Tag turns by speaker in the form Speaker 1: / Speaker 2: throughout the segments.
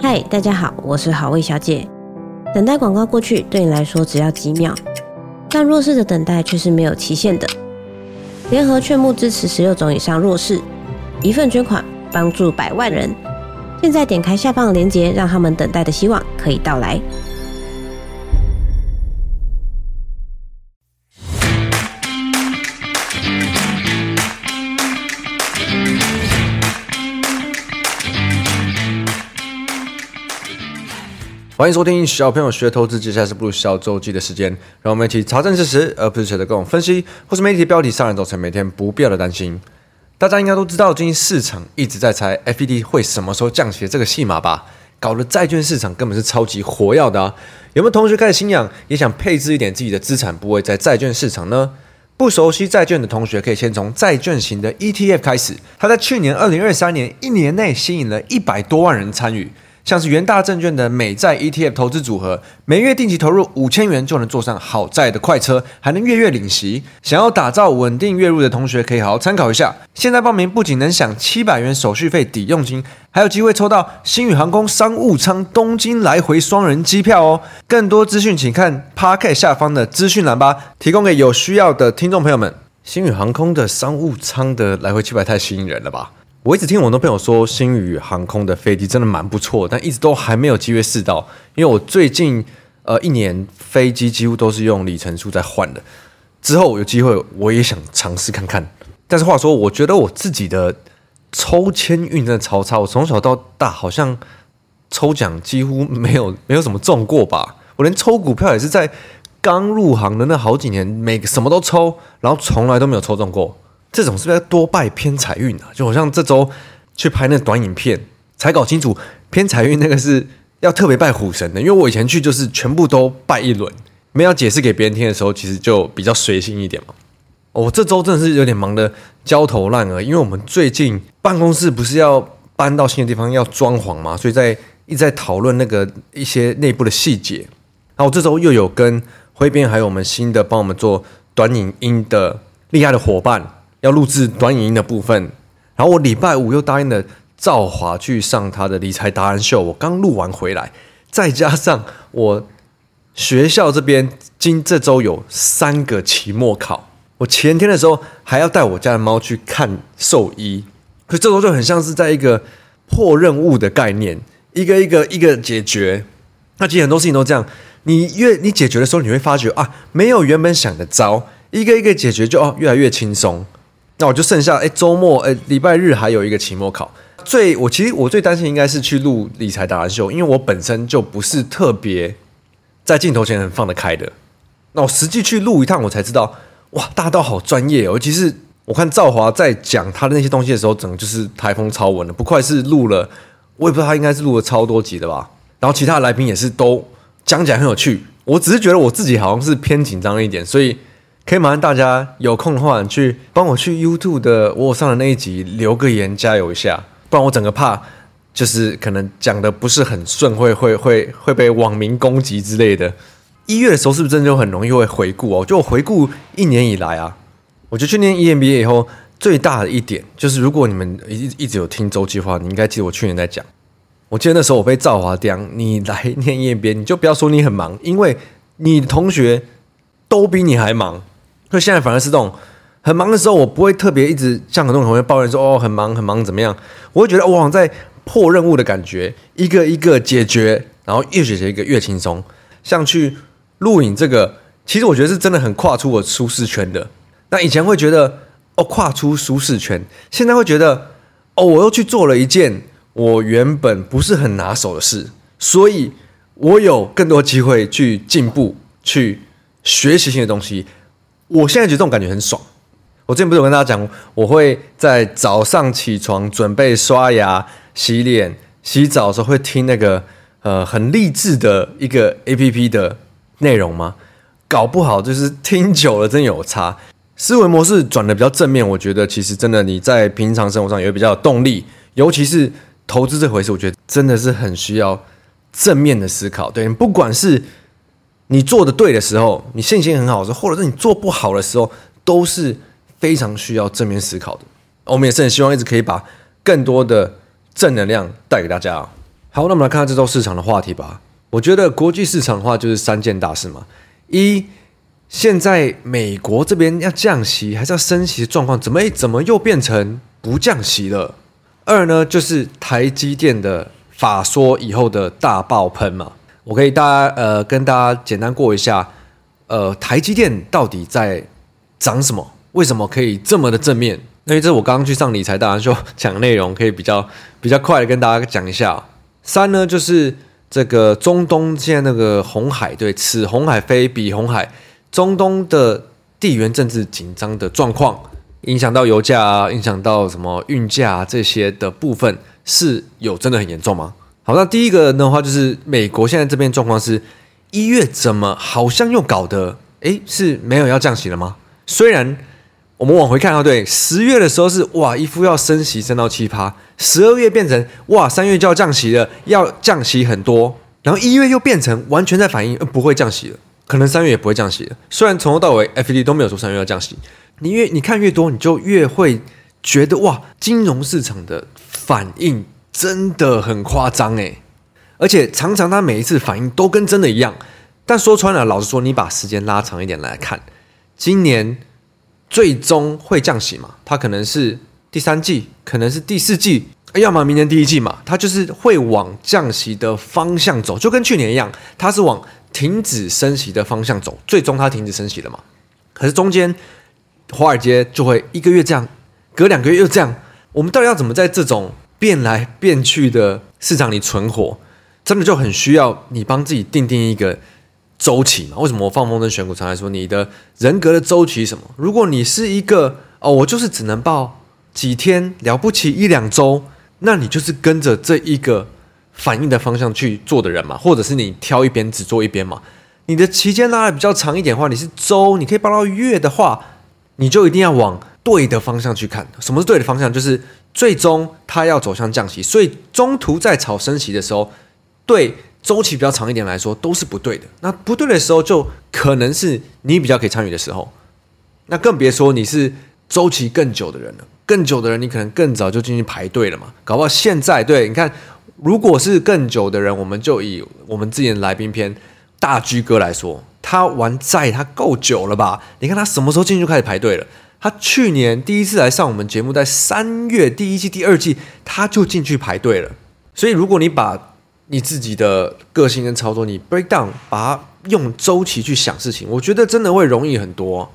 Speaker 1: 嗨，大家好，我是好味小姐。等待广告过去，对你来说只要几秒，但弱势的等待却是没有期限的。联合劝募支持十六种以上弱势，一份捐款帮助百万人。现在点开下方的链接，让他们等待的希望可以到来。
Speaker 2: 欢迎收听小朋友学投资，接下来是步入小周记的时间，让我们一起查证事实，而不是写的各种分析或是媒体标题上来造成每天不必要的担心。大家应该都知道，最近市场一直在猜 FED 会什么时候降息这个戏码吧？搞得债券市场根本是超级活跃的啊！有没有同学开始心痒，也想配置一点自己的资产部位在债券市场呢？不熟悉债券的同学，可以先从债券型的 ETF 开始，它在去年二零二三年一年内吸引了一百多万人参与。像是元大证券的美债 ETF 投资组合，每月定期投入五千元就能坐上好债的快车，还能月月领息。想要打造稳定月入的同学，可以好好参考一下。现在报名不仅能享七百元手续费抵用金，还有机会抽到星宇航空商务舱东京来回双人机票哦。更多资讯请看 Podcast 下方的资讯栏吧，提供给有需要的听众朋友们。星宇航空的商务舱的来回机票太吸引人了吧？我一直听我的朋友说，星宇航空的飞机真的蛮不错，但一直都还没有机会试到。因为我最近呃一年飞机几乎都是用里程数在换的，之后有机会我也想尝试看看。但是话说，我觉得我自己的抽签运真的超差，我从小到大好像抽奖几乎没有没有什么中过吧。我连抽股票也是在刚入行的那好几年，每个什么都抽，然后从来都没有抽中过。这种是不是要多拜偏财运啊？就好像这周去拍那短影片，才搞清楚偏财运那个是要特别拜虎神的。因为我以前去就是全部都拜一轮，没有解释给别人听的时候，其实就比较随性一点嘛。我、哦、这周真的是有点忙的焦头烂额，因为我们最近办公室不是要搬到新的地方要装潢嘛，所以在一直在讨论那个一些内部的细节。然后我这周又有跟挥编还有我们新的帮我们做短影音的厉害的伙伴。要录制短影音的部分，然后我礼拜五又答应了赵华去上他的理财达人秀，我刚录完回来，再加上我学校这边今这周有三个期末考，我前天的时候还要带我家的猫去看兽医，可这周就很像是在一个破任务的概念，一个一个一个解决。那其实很多事情都这样，你越你解决的时候，你会发觉啊，没有原本想的糟，一个一个解决就哦越来越轻松。那我就剩下哎，周末哎，礼拜日还有一个期末考。最我其实我最担心应该是去录理财达人秀，因为我本身就不是特别在镜头前很放得开的。那我实际去录一趟，我才知道哇，大家都好专业哦。尤其是我看赵华在讲他的那些东西的时候，整个就是台风超稳的，不愧是录了，我也不知道他应该是录了超多集的吧。然后其他的来宾也是都讲起来很有趣。我只是觉得我自己好像是偏紧张一点，所以。可以麻烦大家有空的话，去帮我去 YouTube 的我上的那一集留个言，加油一下，不然我整个怕就是可能讲的不是很顺，会会会会被网民攻击之类的。一月的时候是不是真的就很容易会回顾哦？就我回顾一年以来啊，我觉得去年 EMBA 以后最大的一点就是，如果你们一一直有听周计划，你应该记得我去年在讲。我记得那时候我被赵华讲，你来念 EMBA，你就不要说你很忙，因为你同学都比你还忙。所以现在反而是这种很忙的时候，我不会特别一直像很多同学抱怨说哦很忙很忙怎么样？我会觉得我好像在破任务的感觉，一个一个解决，然后越解决一个越轻松。像去录影这个，其实我觉得是真的很跨出我舒适圈的。那以前会觉得哦跨出舒适圈，现在会觉得哦我又去做了一件我原本不是很拿手的事，所以我有更多机会去进步，去学习新的东西。我现在觉得这种感觉很爽。我之前不是有跟大家讲，我会在早上起床准备刷牙、洗脸、洗澡的时候会听那个呃很励志的一个 APP 的内容吗？搞不好就是听久了真有差，思维模式转的比较正面。我觉得其实真的你在平常生活上也会比较有动力，尤其是投资这回事，我觉得真的是很需要正面的思考。对，不管是。你做的对的时候，你信心很好的时候，或者是你做不好的时候，都是非常需要正面思考的。我们也是很希望一直可以把更多的正能量带给大家。好，那我们来看看这周市场的话题吧。我觉得国际市场的话就是三件大事嘛。一，现在美国这边要降息还是要升息的状况，怎么怎么又变成不降息了？二呢，就是台积电的法说以后的大爆喷嘛。我可以大家呃跟大家简单过一下，呃，台积电到底在涨什么？为什么可以这么的正面？因为这是我刚刚去上理财大学讲内容，可以比较比较快的跟大家讲一下。三呢，就是这个中东现在那个红海，对，此红海非彼红海，中东的地缘政治紧张的状况，影响到油价啊，影响到什么运价这些的部分，是有真的很严重吗？好，那第一个的话就是美国现在这边状况是，一月怎么好像又搞得，诶，是没有要降息了吗？虽然我们往回看啊，对，十月的时候是哇，一副要升息升到七趴，十二月变成哇，三月就要降息了，要降息很多，然后一月又变成完全在反应不会降息了，可能三月也不会降息了。虽然从头到尾 F D 都没有说三月要降息，你越你看越多，你就越会觉得哇，金融市场的反应。真的很夸张诶，而且常常他每一次反应都跟真的一样。但说穿了，老实说，你把时间拉长一点来看，今年最终会降息嘛？它可能是第三季，可能是第四季，要么明年第一季嘛？它就是会往降息的方向走，就跟去年一样，它是往停止升息的方向走。最终它停止升息了嘛？可是中间华尔街就会一个月这样，隔两个月又这样。我们到底要怎么在这种变来变去的市场里存活，真的就很需要你帮自己定定一个周期嘛？为什么我放风筝选股常来说你的人格的周期什么？如果你是一个哦，我就是只能报几天，了不起一两周，那你就是跟着这一个反应的方向去做的人嘛？或者是你挑一边只做一边嘛？你的期间拉的比较长一点的话，你是周，你可以报到月的话，你就一定要往对的方向去看。什么是对的方向？就是。最终它要走向降息，所以中途在炒升息的时候，对周期比较长一点来说都是不对的。那不对的时候，就可能是你比较可以参与的时候。那更别说你是周期更久的人了，更久的人你可能更早就进去排队了嘛。搞不好现在对，你看，如果是更久的人，我们就以我们之前来宾篇大居哥来说，他玩债他够久了吧？你看他什么时候进去就开始排队了？他去年第一次来上我们节目，在三月第一季、第二季，他就进去排队了。所以，如果你把你自己的个性跟操作，你 break down，把它用周期去想事情，我觉得真的会容易很多。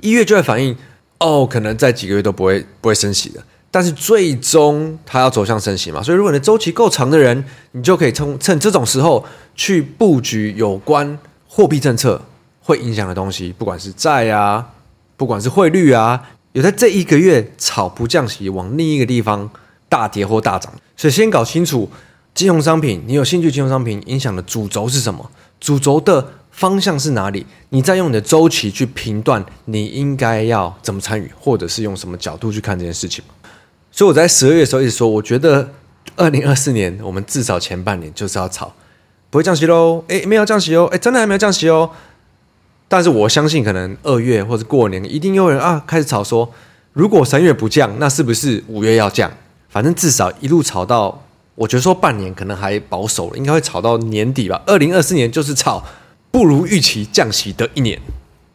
Speaker 2: 一月就会反应，哦，可能在几个月都不会不会升息的，但是最终它要走向升息嘛。所以，如果你的周期够长的人，你就可以趁趁这种时候去布局有关货币政策会影响的东西，不管是债啊。不管是汇率啊，有在这一个月炒不降息，往另一个地方大跌或大涨，所以先搞清楚金融商品，你有兴趣金融商品影响的主轴是什么，主轴的方向是哪里，你再用你的周期去评断你应该要怎么参与，或者是用什么角度去看这件事情。所以我在十二月的时候一直说，我觉得二零二四年我们至少前半年就是要炒，不会降息喽，诶，没有降息哦，诶，真的还没有降息哦。但是我相信，可能二月或者过年，一定有人啊开始炒说，如果三月不降，那是不是五月要降？反正至少一路炒到，我觉得说半年可能还保守了，应该会炒到年底吧。二零二四年就是炒不如预期降息的一年。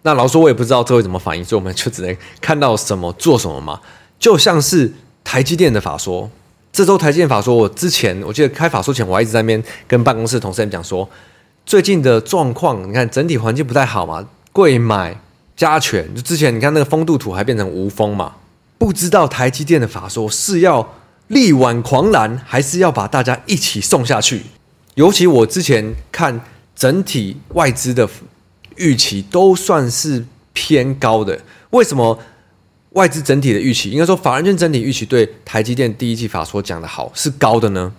Speaker 2: 那老说，我也不知道这会怎么反应，所以我们就只能看到什么做什么嘛。就像是台积电的法说，这周台积电法说，我之前我记得开法说前，我还一直在那边跟办公室同事们讲说。最近的状况，你看整体环境不太好嘛，贵买加权，就之前你看那个风度图还变成无风嘛，不知道台积电的法说是要力挽狂澜，还是要把大家一起送下去？尤其我之前看整体外资的预期都算是偏高的，为什么外资整体的预期，应该说法人圈整体预期对台积电第一季法说讲的好是高的呢？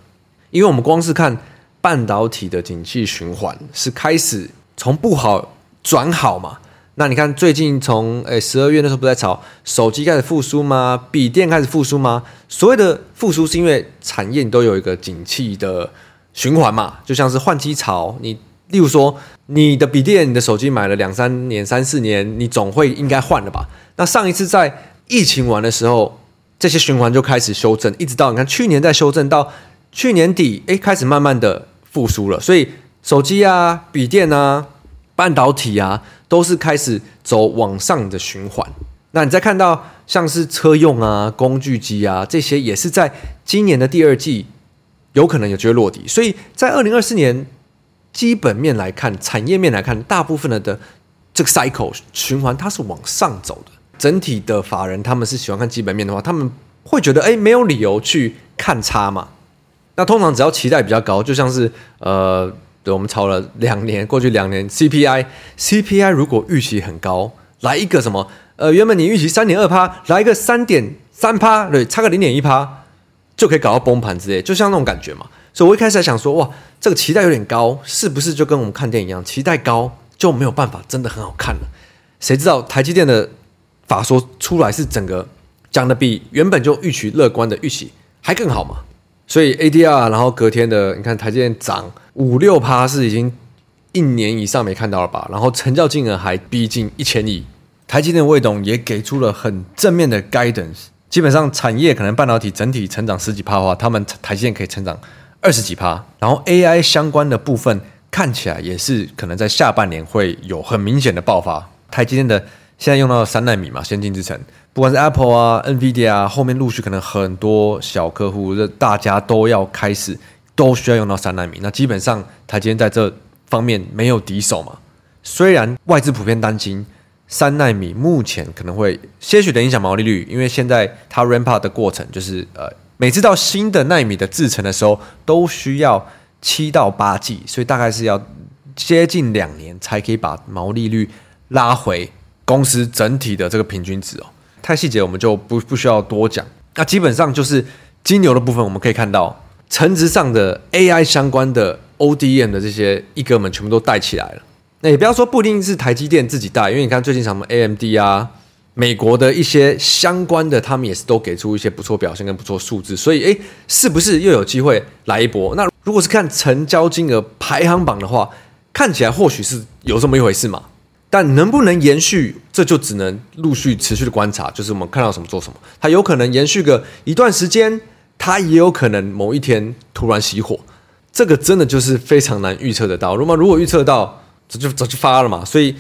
Speaker 2: 因为我们光是看。半导体的景气循环是开始从不好转好嘛？那你看最近从诶十二月那时候不在炒手机开始复苏吗？笔电开始复苏吗？所谓的复苏是因为产业都有一个景气的循环嘛，就像是换机潮。你例如说你的笔电、你的手机买了两三年、三四年，你总会应该换了吧？那上一次在疫情完的时候，这些循环就开始修正，一直到你看去年在修正到。去年底哎开始慢慢的复苏了，所以手机啊、笔电啊、半导体啊都是开始走往上的循环。那你再看到像是车用啊、工具机啊这些，也是在今年的第二季有可能有机会落地。所以在二零二四年基本面来看、产业面来看，大部分的的这个 cycle 循环它是往上走的。整体的法人他们是喜欢看基本面的话，他们会觉得哎，没有理由去看差嘛。那通常只要期待比较高，就像是呃，对，我们炒了两年，过去两年 CPI，CPI 如果预期很高，来一个什么？呃，原本你预期三点二趴，来一个三点三趴，对，差个零点一趴，就可以搞到崩盘之类，就像那种感觉嘛。所以我一开始还想说，哇，这个期待有点高，是不是就跟我们看电影一样，期待高就没有办法真的很好看了？谁知道台积电的法说出来是整个讲的比原本就预期乐观的预期还更好嘛？所以 ADR，然后隔天的你看台积电涨五六趴，是已经一年以上没看到了吧？然后成交金额还逼近一千亿。台积电魏董也给出了很正面的 guidance，基本上产业可能半导体整体成长十几趴的话，他们台积电可以成长二十几趴，然后 AI 相关的部分看起来也是可能在下半年会有很明显的爆发。台积电的现在用到三奈米嘛，先进制程，不管是 Apple 啊、NVIDIA 啊，后面陆续可能很多小客户，这大家都要开始都需要用到三奈米，那基本上台积电在这方面没有敌手嘛，虽然外资普遍担心。三奈米目前可能会些许的影响毛利率，因为现在它 ramp up 的过程就是呃，每次到新的奈米的制程的时候，都需要七到八季，所以大概是要接近两年才可以把毛利率拉回。公司整体的这个平均值哦。太细节我们就不不需要多讲。那基本上就是金牛的部分，我们可以看到，层值上的 AI 相关的 ODM 的这些一哥们全部都带起来了。那也不要说不一定是台积电自己带，因为你看最近什么 AMD 啊，美国的一些相关的，他们也是都给出一些不错表现跟不错数字，所以诶，是不是又有机会来一波？那如果是看成交金额排行榜的话，看起来或许是有这么一回事嘛，但能不能延续，这就只能陆续持续的观察，就是我们看到什么做什么，它有可能延续个一段时间，它也有可能某一天突然熄火，这个真的就是非常难预测得到。如果如果预测到，这就早就发了嘛，所以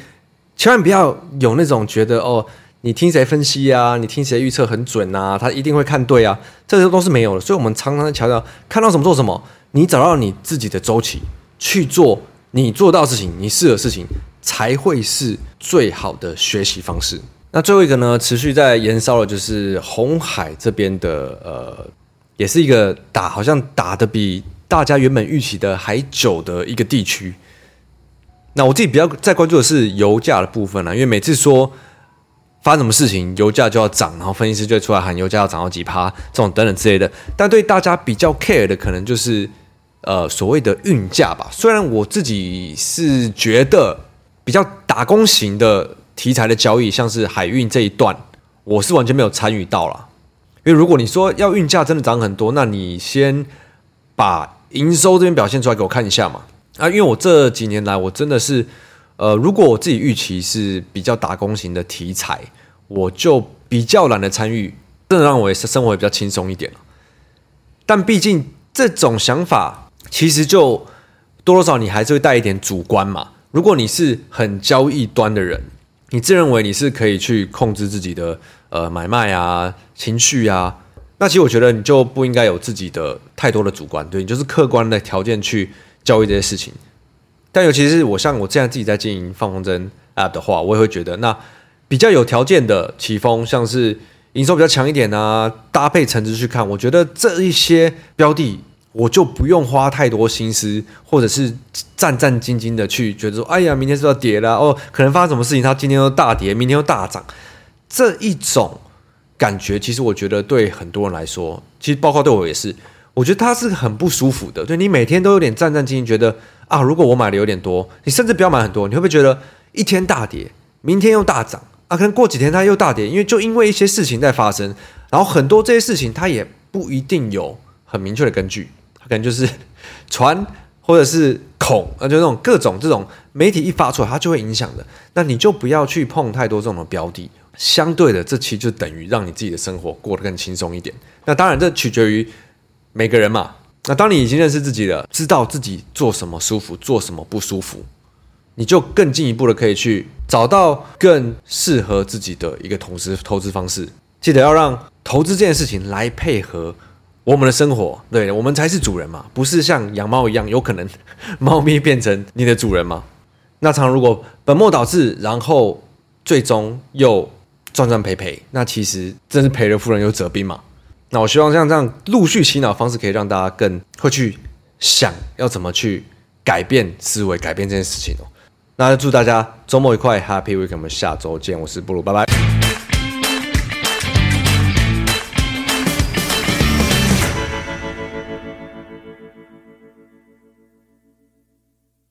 Speaker 2: 千万不要有那种觉得哦，你听谁分析啊，你听谁预测很准啊，他一定会看对啊，这些都是没有的。所以我们常常强调，看到什么做什么，你找到你自己的周期去做，你做到的事情，你适合的事情，才会是最好的学习方式。那最后一个呢，持续在延烧的，就是红海这边的，呃，也是一个打好像打的比大家原本预期的还久的一个地区。那我自己比较在关注的是油价的部分啦，因为每次说发什么事情，油价就要涨，然后分析师就会出来喊油价要涨到几趴，这种等等之类的。但对大家比较 care 的，可能就是呃所谓的运价吧。虽然我自己是觉得比较打工型的题材的交易，像是海运这一段，我是完全没有参与到啦。因为如果你说要运价真的涨很多，那你先把营收这边表现出来给我看一下嘛。啊，因为我这几年来，我真的是，呃，如果我自己预期是比较打工型的题材，我就比较懒得参与，真的让我也生活也比较轻松一点。但毕竟这种想法，其实就多多少少你还是会带一点主观嘛。如果你是很交易端的人，你自认为你是可以去控制自己的呃买卖啊、情绪啊，那其实我觉得你就不应该有自己的太多的主观，对，你就是客观的条件去。交易这些事情，但尤其是我像我这样自己在经营放风筝 App 的话，我也会觉得那比较有条件的起风，像是营收比较强一点啊，搭配层次去看，我觉得这一些标的我就不用花太多心思，或者是战战兢兢的去觉得说，哎呀，明天是要跌了哦，可能发生什么事情，它今天又大跌，明天又大涨，这一种感觉，其实我觉得对很多人来说，其实包括对我也是。我觉得它是很不舒服的，对，你每天都有点战战兢兢，觉得啊，如果我买的有点多，你甚至不要买很多，你会不会觉得一天大跌，明天又大涨啊？可能过几天它又大跌，因为就因为一些事情在发生，然后很多这些事情它也不一定有很明确的根据，它可能就是 传或者是恐，啊，就那种各种这种媒体一发出来，它就会影响的。那你就不要去碰太多这种的标的，相对的，这期就等于让你自己的生活过得更轻松一点。那当然，这取决于。每个人嘛，那当你已经认识自己了，知道自己做什么舒服，做什么不舒服，你就更进一步的可以去找到更适合自己的一个投资投资方式。记得要让投资这件事情来配合我们的生活，对，我们才是主人嘛，不是像养猫一样，有可能 猫咪变成你的主人嘛。那常如果本末倒置，然后最终又赚赚赔赔，那其实真是赔了夫人又折兵嘛。那我希望像这样陆续洗脑方式，可以让大家更会去想要怎么去改变思维，改变这件事情哦。那就祝大家周末愉快，Happy Week，我们下周见，我是布鲁，拜拜。